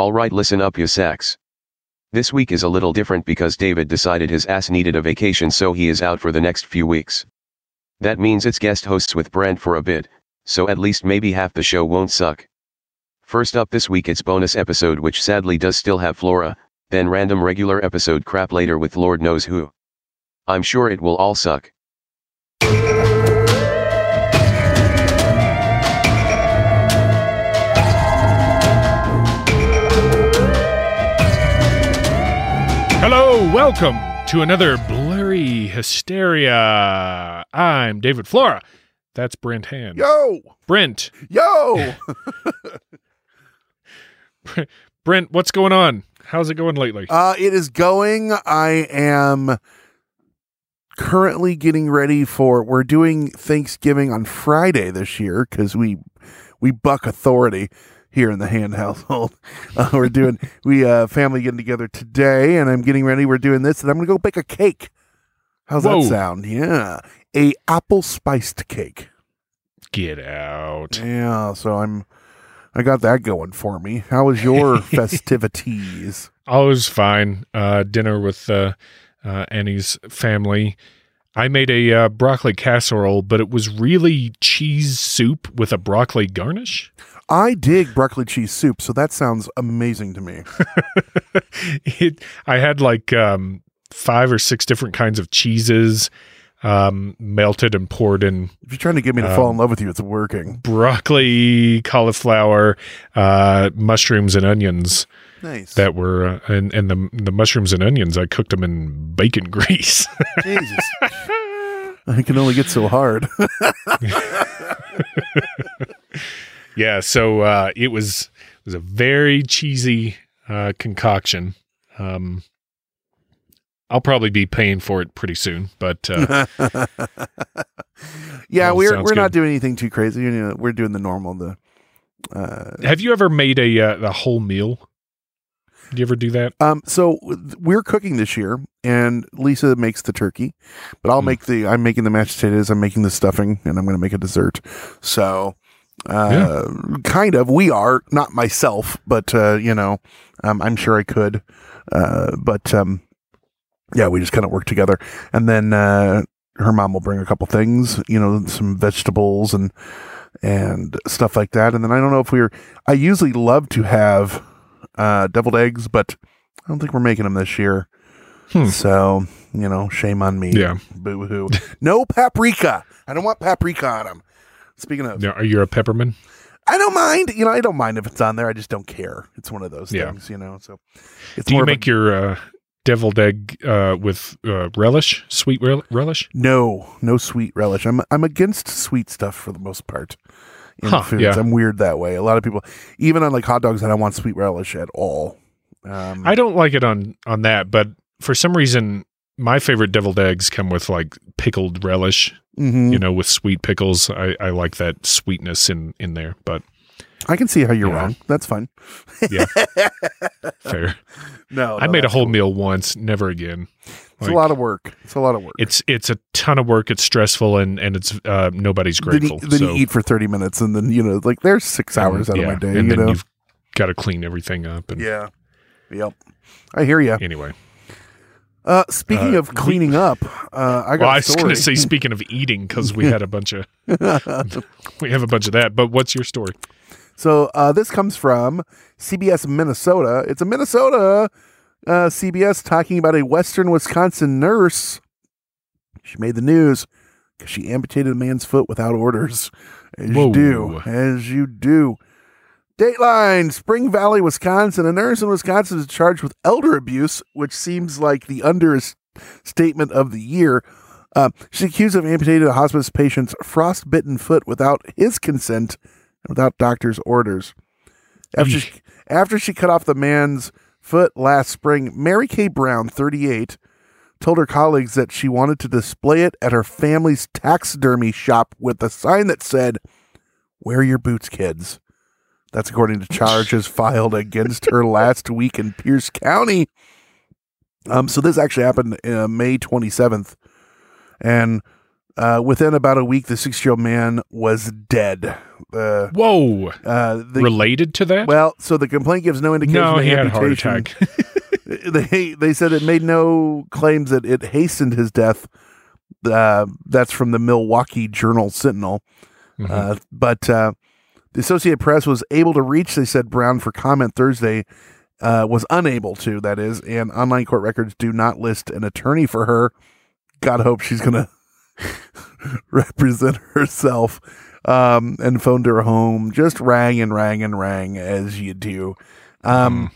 Alright listen up you sacks. This week is a little different because David decided his ass needed a vacation so he is out for the next few weeks. That means it's guest hosts with Brent for a bit, so at least maybe half the show won't suck. First up this week it's bonus episode which sadly does still have Flora, then random regular episode crap later with Lord knows who. I'm sure it will all suck. Hello, welcome to another Blurry Hysteria. I'm David Flora. That's Brent Hand. Yo, Brent, yo. Brent, what's going on? How's it going lately? uh, it is going. I am currently getting ready for. We're doing Thanksgiving on Friday this year because we we buck authority here in the hand household. Uh, we're doing we uh family getting together today, and I'm getting ready. We're doing this, and I'm gonna go bake a cake. How's Whoa. that sound? Yeah, a apple spiced cake. Get out. Yeah, so I'm. I got that going for me. How was your festivities? Always fine. Uh, dinner with uh, uh, Annie's family. I made a uh, broccoli casserole, but it was really cheese soup with a broccoli garnish. I dig broccoli cheese soup, so that sounds amazing to me. it, I had like um, five or six different kinds of cheeses um, melted and poured in If you're trying to get me to Um, fall in love with you, it's working. broccoli, cauliflower, uh, mushrooms, and onions Nice. that were uh, and and the the mushrooms and onions I cooked them in bacon grease. Jesus. I can only get so hard. Yeah, so uh, it was it was a very cheesy uh, concoction. Um, I'll probably be paying for it pretty soon, but uh, yeah, we're we're not doing anything too crazy. You know, we're doing the normal. The uh, have you ever made a uh, a whole meal? Do you ever do that? um, so we're cooking this year, and Lisa makes the turkey, but I'll Mm. make the. I'm making the mashed potatoes. I'm making the stuffing, and I'm going to make a dessert. So. Uh, kind of. We are not myself, but uh, you know, um, I'm sure I could. Uh, but um, yeah, we just kind of work together, and then uh, her mom will bring a couple things, you know, some vegetables and and stuff like that. And then I don't know if we're. I usually love to have uh, deviled eggs, but I don't think we're making them this year. Hmm. So you know, shame on me. Yeah. boo hoo. no paprika. I don't want paprika on them. Speaking of, Now, Are you a peppermint? I don't mind. You know, I don't mind if it's on there. I just don't care. It's one of those Yeah. things, you know. So it's Do you more a- make your uh, deviled egg uh, with uh, relish, sweet rel- relish? No, no sweet relish. I'm I'm against sweet stuff for the most part. In Huh, foods. yeah. I'm weird that way. A lot of people, even on like hot dogs, I don't want sweet relish at all. Um, I don't like it on on that, but for some reason, my favorite deviled eggs come with like pickled relish. mhm. You know, with sweet pickles. I, I like that sweetness in in there. But I can see how you're Yeah. wrong. That's fine. Yeah. fair. No, I made a whole cool. meal once, never again. It's a lot of work. It's a lot of work. It's it's a ton of work. It's stressful, and and it's uh, nobody's then, grateful. you, then so you eat for thirty minutes, and then you know, like there's six hours out yeah, of my day. and you then know. you've got to clean everything up. And Yeah. Yep. I hear you. anyway, Uh, speaking Uh, of cleaning up, uh, I got well, I was going to say, speaking of eating, because we had a bunch of we have a bunch of that. But what's your story? So uh, this comes from CBS Minnesota. It's a Minnesota uh, CBS talking about a Western Wisconsin nurse. She made the news because she amputated a man's foot without orders, as Whoa. you do, as you do. Dateline, Spring Valley, Wisconsin. A nurse in Wisconsin is charged with elder abuse, which seems like the understatement of the year. Uh, she's accused of amputating a hospice patient's frostbitten foot without his consent and without doctor's orders. After she, after she cut off the man's foot last spring, Mary Kay Brown, 38, told her colleagues that she wanted to display it at her family's taxidermy shop with a sign that said, Wear your boots, kids. That's according to charges filed against her last week in Pierce County. Um, so this actually happened uh, May 27th, and Uh, within about a week, the six-year-old man was dead. Uh, Whoa. uh, the, Related to that? well, so the complaint gives no indication no, of he had a heart attack. they they said it made no claims that it hastened his death. Uh, that's from the Milwaukee Journal Sentinel. Mhm. Uh, but uh, the Associated Press was able to reach, they said, Brown for comment Thursday. Uh, was unable to, that is, and online court records do not list an attorney for her. God hope she's going to represent herself. Um, and phoned her home, just rang and rang and rang as you do. Um,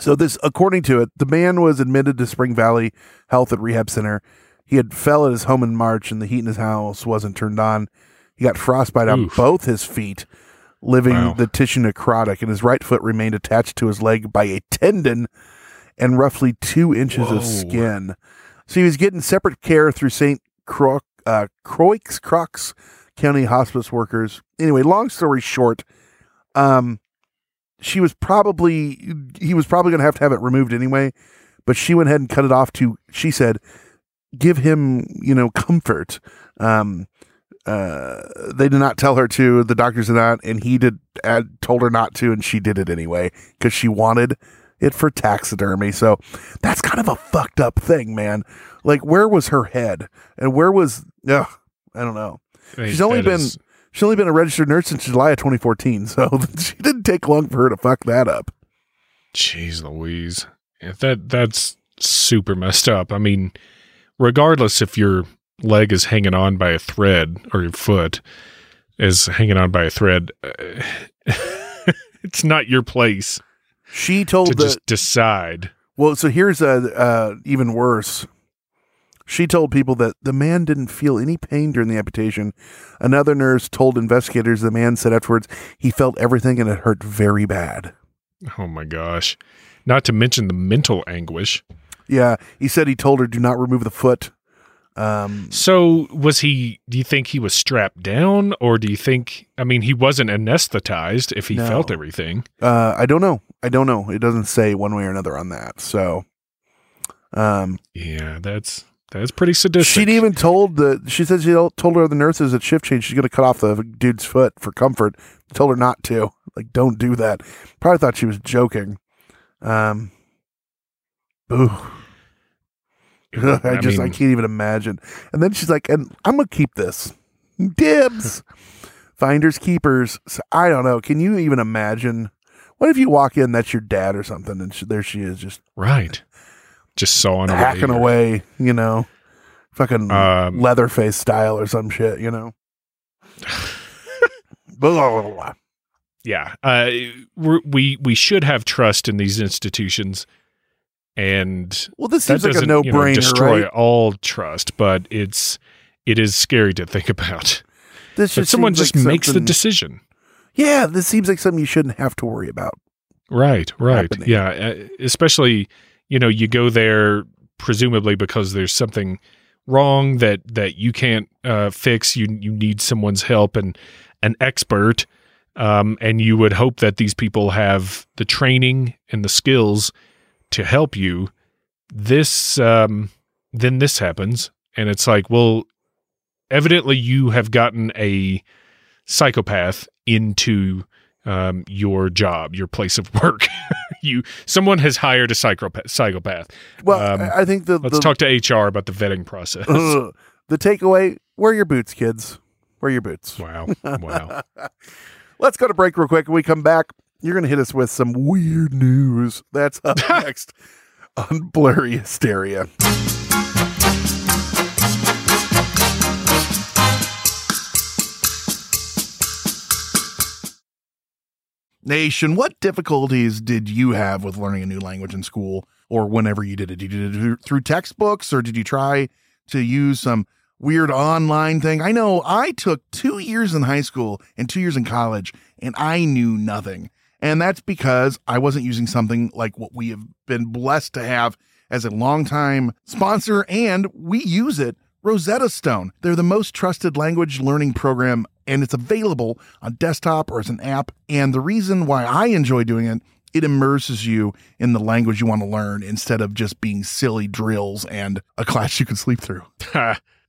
so this, according to it, the man was admitted to Spring Valley Health and Rehab Center. He had fell at his home in March, and the heat in his house wasn't turned on. He got frostbite on both his feet, leaving Wow. the tissue necrotic, and his right foot remained attached to his leg by a tendon and roughly two inches Whoa. of skin. So he was getting separate care through St. Uh, Croix, Crocs County hospice workers. Anyway, long story short, um, she was probably he was probably going to have to have it removed anyway, but she went ahead and cut it off to she said give him you know comfort. Um, uh, they did not tell her to. The doctors did not, and he did. Uh, told her not to, and she did it anyway because she wanted it for taxidermy. So that's kind of a fucked up thing, man. Like, where was her head, and where was? Ugh, I don't know. She's only been is- she's only been a registered nurse since July of 2014, so she didn't take long for her to fuck that up. Jeez Louise. If that that's super messed up. I mean, regardless if your leg is hanging on by a thread or your foot is hanging on by a thread, it's not your place She told to the just decide. well. So here's a uh, even worse. She told people that the man didn't feel any pain during the amputation. Another nurse told investigators the man said afterwards he felt everything and it hurt very bad. Oh my gosh. Not to mention the mental anguish. Yeah, he said he told her do not remove the foot. Um, So, was he, do you think he was strapped down or do you think, I mean, he wasn't anesthetized if he No. felt everything? uh, I don't know. I don't know. It doesn't say one way or another on that. So, um, Yeah, that's, that's pretty sadistic. She'd even told the. She said she told her the nurses at shift change she's going to cut off the dude's foot for comfort. Told her not to. Like, don't do that. Probably thought she was joking. Um. Ooh. I just I can't even imagine. And then she's like, "And I'm gonna keep this, dibs, finders keepers." So, I don't know. Can you even imagine? What if you walk in, that's your dad or something, and she, there she is, just Right. Just sawing away. hacking or- away, you know, fucking Um, Leatherface style or some shit, you know. Blah, blah, blah, yeah. Uh, we're, we we should have trust in these institutions, and Well, this seems like a doesn't no you know, brainer, destroy right? all trust. But it's it is scary to think about. This just someone just like makes the decision. Yeah, this seems like something you shouldn't have to worry about. Right. Right. happening. Yeah. uh, Especially you know you go there presumably because there's something wrong that that you can't uh, fix. You you need someone's help and an expert. Um, and you would hope that these people have the training and the skills to help you. This um, then this happens, and it's like, well, evidently you have gotten a psychopath into um, your job, your place of work. you someone has hired a psychopath. Psychopath. Well, Um, I think the Let's the, talk to HR about the vetting process. Ugh. the takeaway: wear your boots, kids. Wear your boots. wow, wow. Let's go to break real quick. When we come back, you're going to hit us with some weird news. That's up next on Blurry Hysteria. Nation, what difficulties did you have with learning a new language in school or whenever you did it? Did you do it through textbooks or did you try to use some weird online thing? I know I took two years in high school and two years in college and I knew nothing. And that's because I wasn't using something like what we have been blessed to have as a longtime sponsor, and we use it Rosetta Stone. They're the most trusted language learning program, and it's available on desktop or as an app. And the reason why I enjoy doing it, it immerses you in the language you want to learn instead of just being silly drills and a class you can sleep through.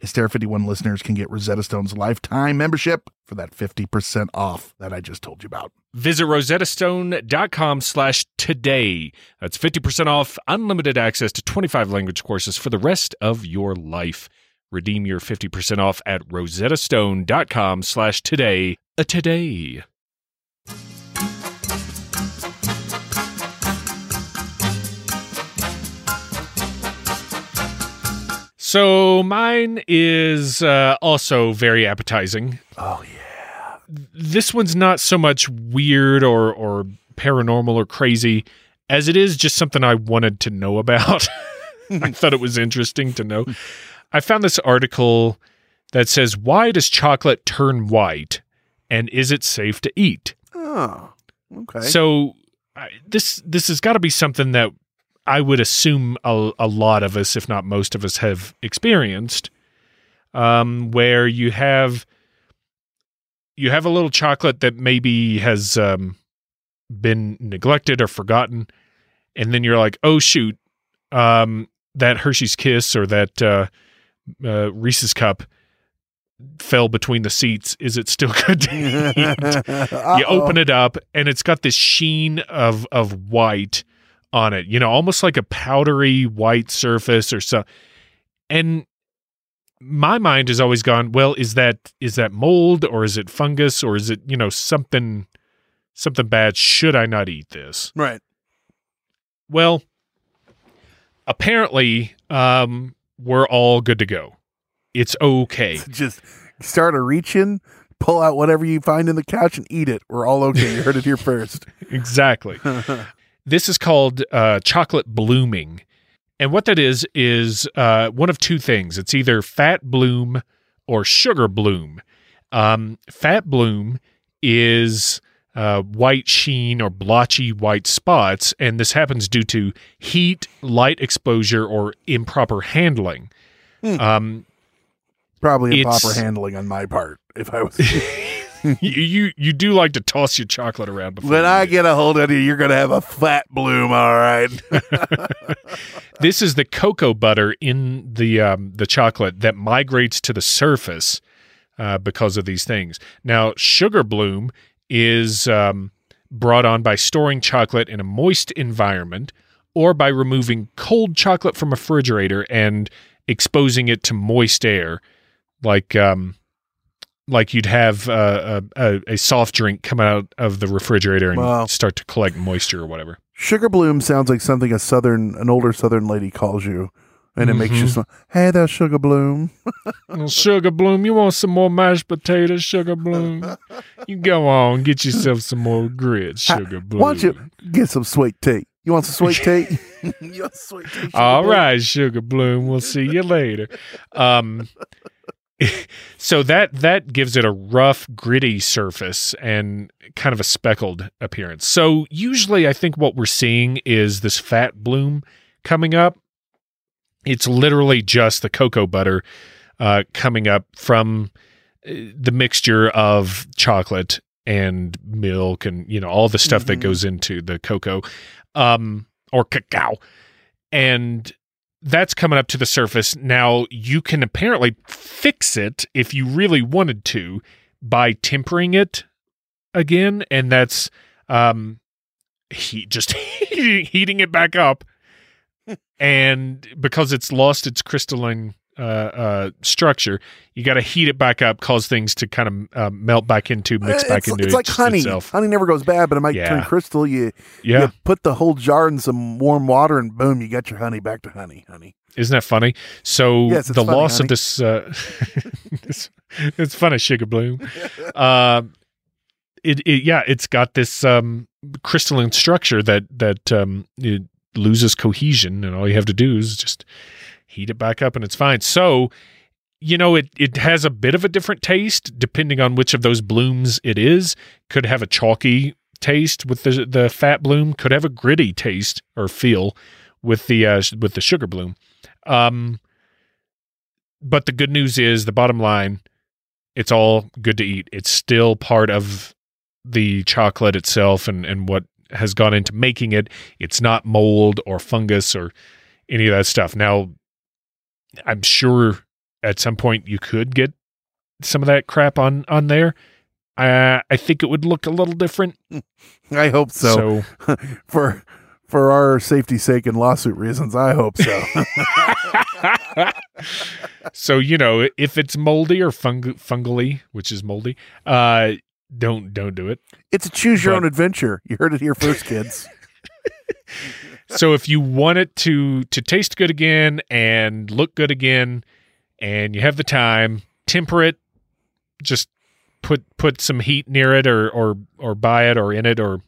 Hysteria 51 listeners can get Rosetta Stone's lifetime membership for that 50% off that I just told you about. Visit rosettastone.com slash today. That's 50% off unlimited access to 25 language courses for the rest of your life. Redeem your 50% off at rosettastone.com slash today. A today. So mine is uh, also very appetizing. Oh, yeah. this one's not so much weird or or paranormal or crazy as it is just something I wanted to know about. I thought it was interesting to know. I found this article that says why does chocolate turn white and is it safe to eat? Oh, okay. So I, this this has got to be something that I would assume a, a lot of us, if not most of us, have experienced, um, where you have you have a little chocolate that maybe has um, been neglected or forgotten, and then you're like, oh shoot, um, that Hershey's Kiss or that uh, uh, Reese's cup fell between the seats. Is it still good to eat? you open it up and it's got this sheen of of white on it you know almost like a powdery white surface or so and my mind has always gone well is that is that mold or is it fungus or is it you know something something bad should i not eat this Right. well apparently um we're all good to go it's okay Just start a reach in, pull out whatever you find in the couch and eat it. We're all okay. You heard it here first. exactly This is called uh, chocolate blooming. And what that is, is uh, one of two things it's either fat bloom or sugar bloom. Um, fat bloom is uh, white sheen or blotchy white spots, and this happens due to heat, light exposure, or improper handling. Um, Probably improper handling on my part. If I was you, you do like to toss your chocolate around before when I get a hold of you, you're gonna have a fat bloom. All right. this is the cocoa butter in the um, the chocolate that migrates to the surface uh, because of these things. Now, sugar bloom is um, brought on by storing chocolate in a moist environment or by removing cold chocolate from a refrigerator and exposing it to moist air, like um, like you'd have uh, a, a, a soft drink come out of the refrigerator and Wow. start to collect moisture or whatever. Sugar bloom sounds like something a southern, an older southern lady calls you, and it makes you Mhm. smile. Hey there, sugar bloom. Sugar Bloom, you want some more mashed potatoes, Sugar Bloom? You go on, get yourself some more grits, Sugar Bloom. Why don't you get some sweet tea? You want some sweet tea? you want sweet tea? Sugar All Bloom? right, Sugar Bloom. We'll see you later. Um, so that that gives it a rough, gritty surface and kind of a speckled appearance. So usually, I think what we're seeing is this fat bloom coming up. It's literally just the cocoa butter uh, coming up from uh, the mixture of chocolate and milk and you know all the stuff that Mhm. goes into the cocoa um, or cacao and that's coming up to the surface. Now you can apparently fix it if you really wanted to by tempering it again, and that's um, heat just heating it back up, and because it's lost its crystalline uh, uh, structure, you got to heat it back up, cause things to kind of uh, melt back into, mix back it's, into it's it like honey. itself. Honey never goes bad, but it might turn crystal. You, Yeah, you put the whole jar in some warm water, and boom, you got your honey back to honey. Honey. isn't that funny? So Yes, it's the funny, loss honey. of this, uh, it's, it's funny, sugar bloom. Um, it, it yeah, it's got this um, crystalline structure that that um, it loses cohesion, and all you have to do is just heat it back up, and it's fine. So, you know, it it has a bit of a different taste depending on which of those blooms it is. Could have a chalky taste with the the fat bloom. Could have a gritty taste or feel with the uh, with the sugar bloom. Um, but the good news is the bottom line it's all good to eat. It's still part of the chocolate itself and, and what has gone into making it. It's not mold or fungus or any of that stuff. Now, I'm sure at some point you could get some of that crap on on there. Uh, I think it would look a little different. I hope so. so For for our safety sake and lawsuit reasons, I hope so. so you know if it's moldy or fung- fungally, which is moldy, uh, don't don't do it. it's a choose your But- own adventure. You heard it here first, kids. So if you want it to to taste good again and look good again, and you have the time, temper it. Just put put some heat near it, or or or by it, or in it, or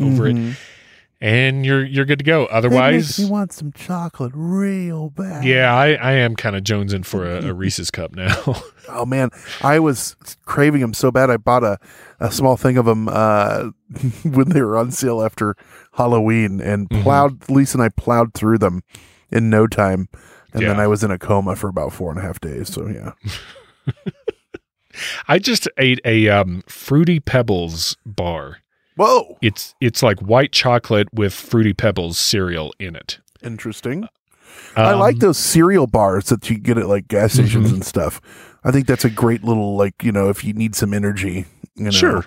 over it, Mhm. And you're you're good to go. Otherwise, me want some chocolate real bad. yeah, I I am kind of jonesing for a, a Reese's cup now. Oh man, I was craving them so bad. I bought a, a small thing of them uh, when they were on sale after Halloween, and Mhm. plowed. Lisa and I plowed through them in no time, and then I was in a coma for about four and a half days. So yeah, I just ate a um, fruity pebbles bar. Whoa, It's it's like white chocolate with fruity pebbles cereal in it. interesting. I like Um, those cereal bars that you get at like gas stations Mhm. and stuff. I think that's a great little like you know if you need some energy. You know. Sure.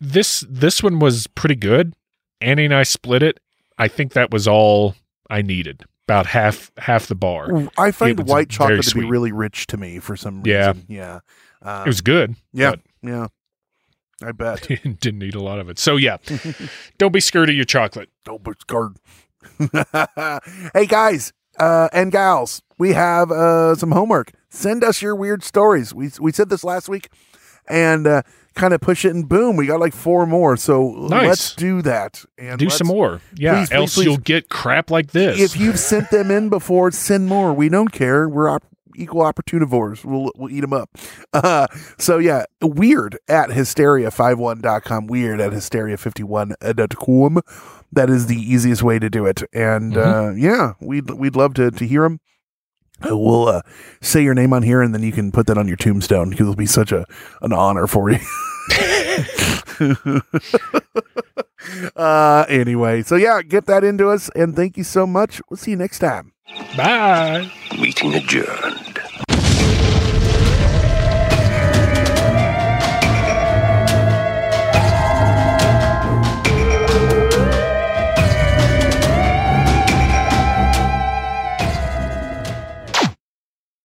This this one was pretty good. Annie and I split it. I think that was all I needed. About half half the bar. I find white chocolate to be really rich to me for some Yeah. reason. Yeah. Um, It was good. Yeah. Yeah. I bet. didn't eat a lot of it. So yeah, don't be scared of your chocolate. Don't be scared. hey guys uh, and gals, we have uh, some homework. Send us your weird stories. We we said this last week, and uh, kind of push it, and boom, we got like four more. So Nice. let's do that and Do some more. Yeah. please, please, else please. you'll get crap like this. If you've sent them in before, send more. We don't care. We're op- equal opportunivores. We'll we'll eat them up. Uh, so yeah, weird at hysteria51.com. Weird at hysteria51.com. That is the easiest way to do it. And uh, yeah, we'd we'd love to to hear them. We'll uh, say your name on here, and then you can put that on your tombstone because it'll be such a an honor for you. uh, anyway, so yeah, get that into us, and thank you so much. We'll see you next time. Bye. Meeting adjourned.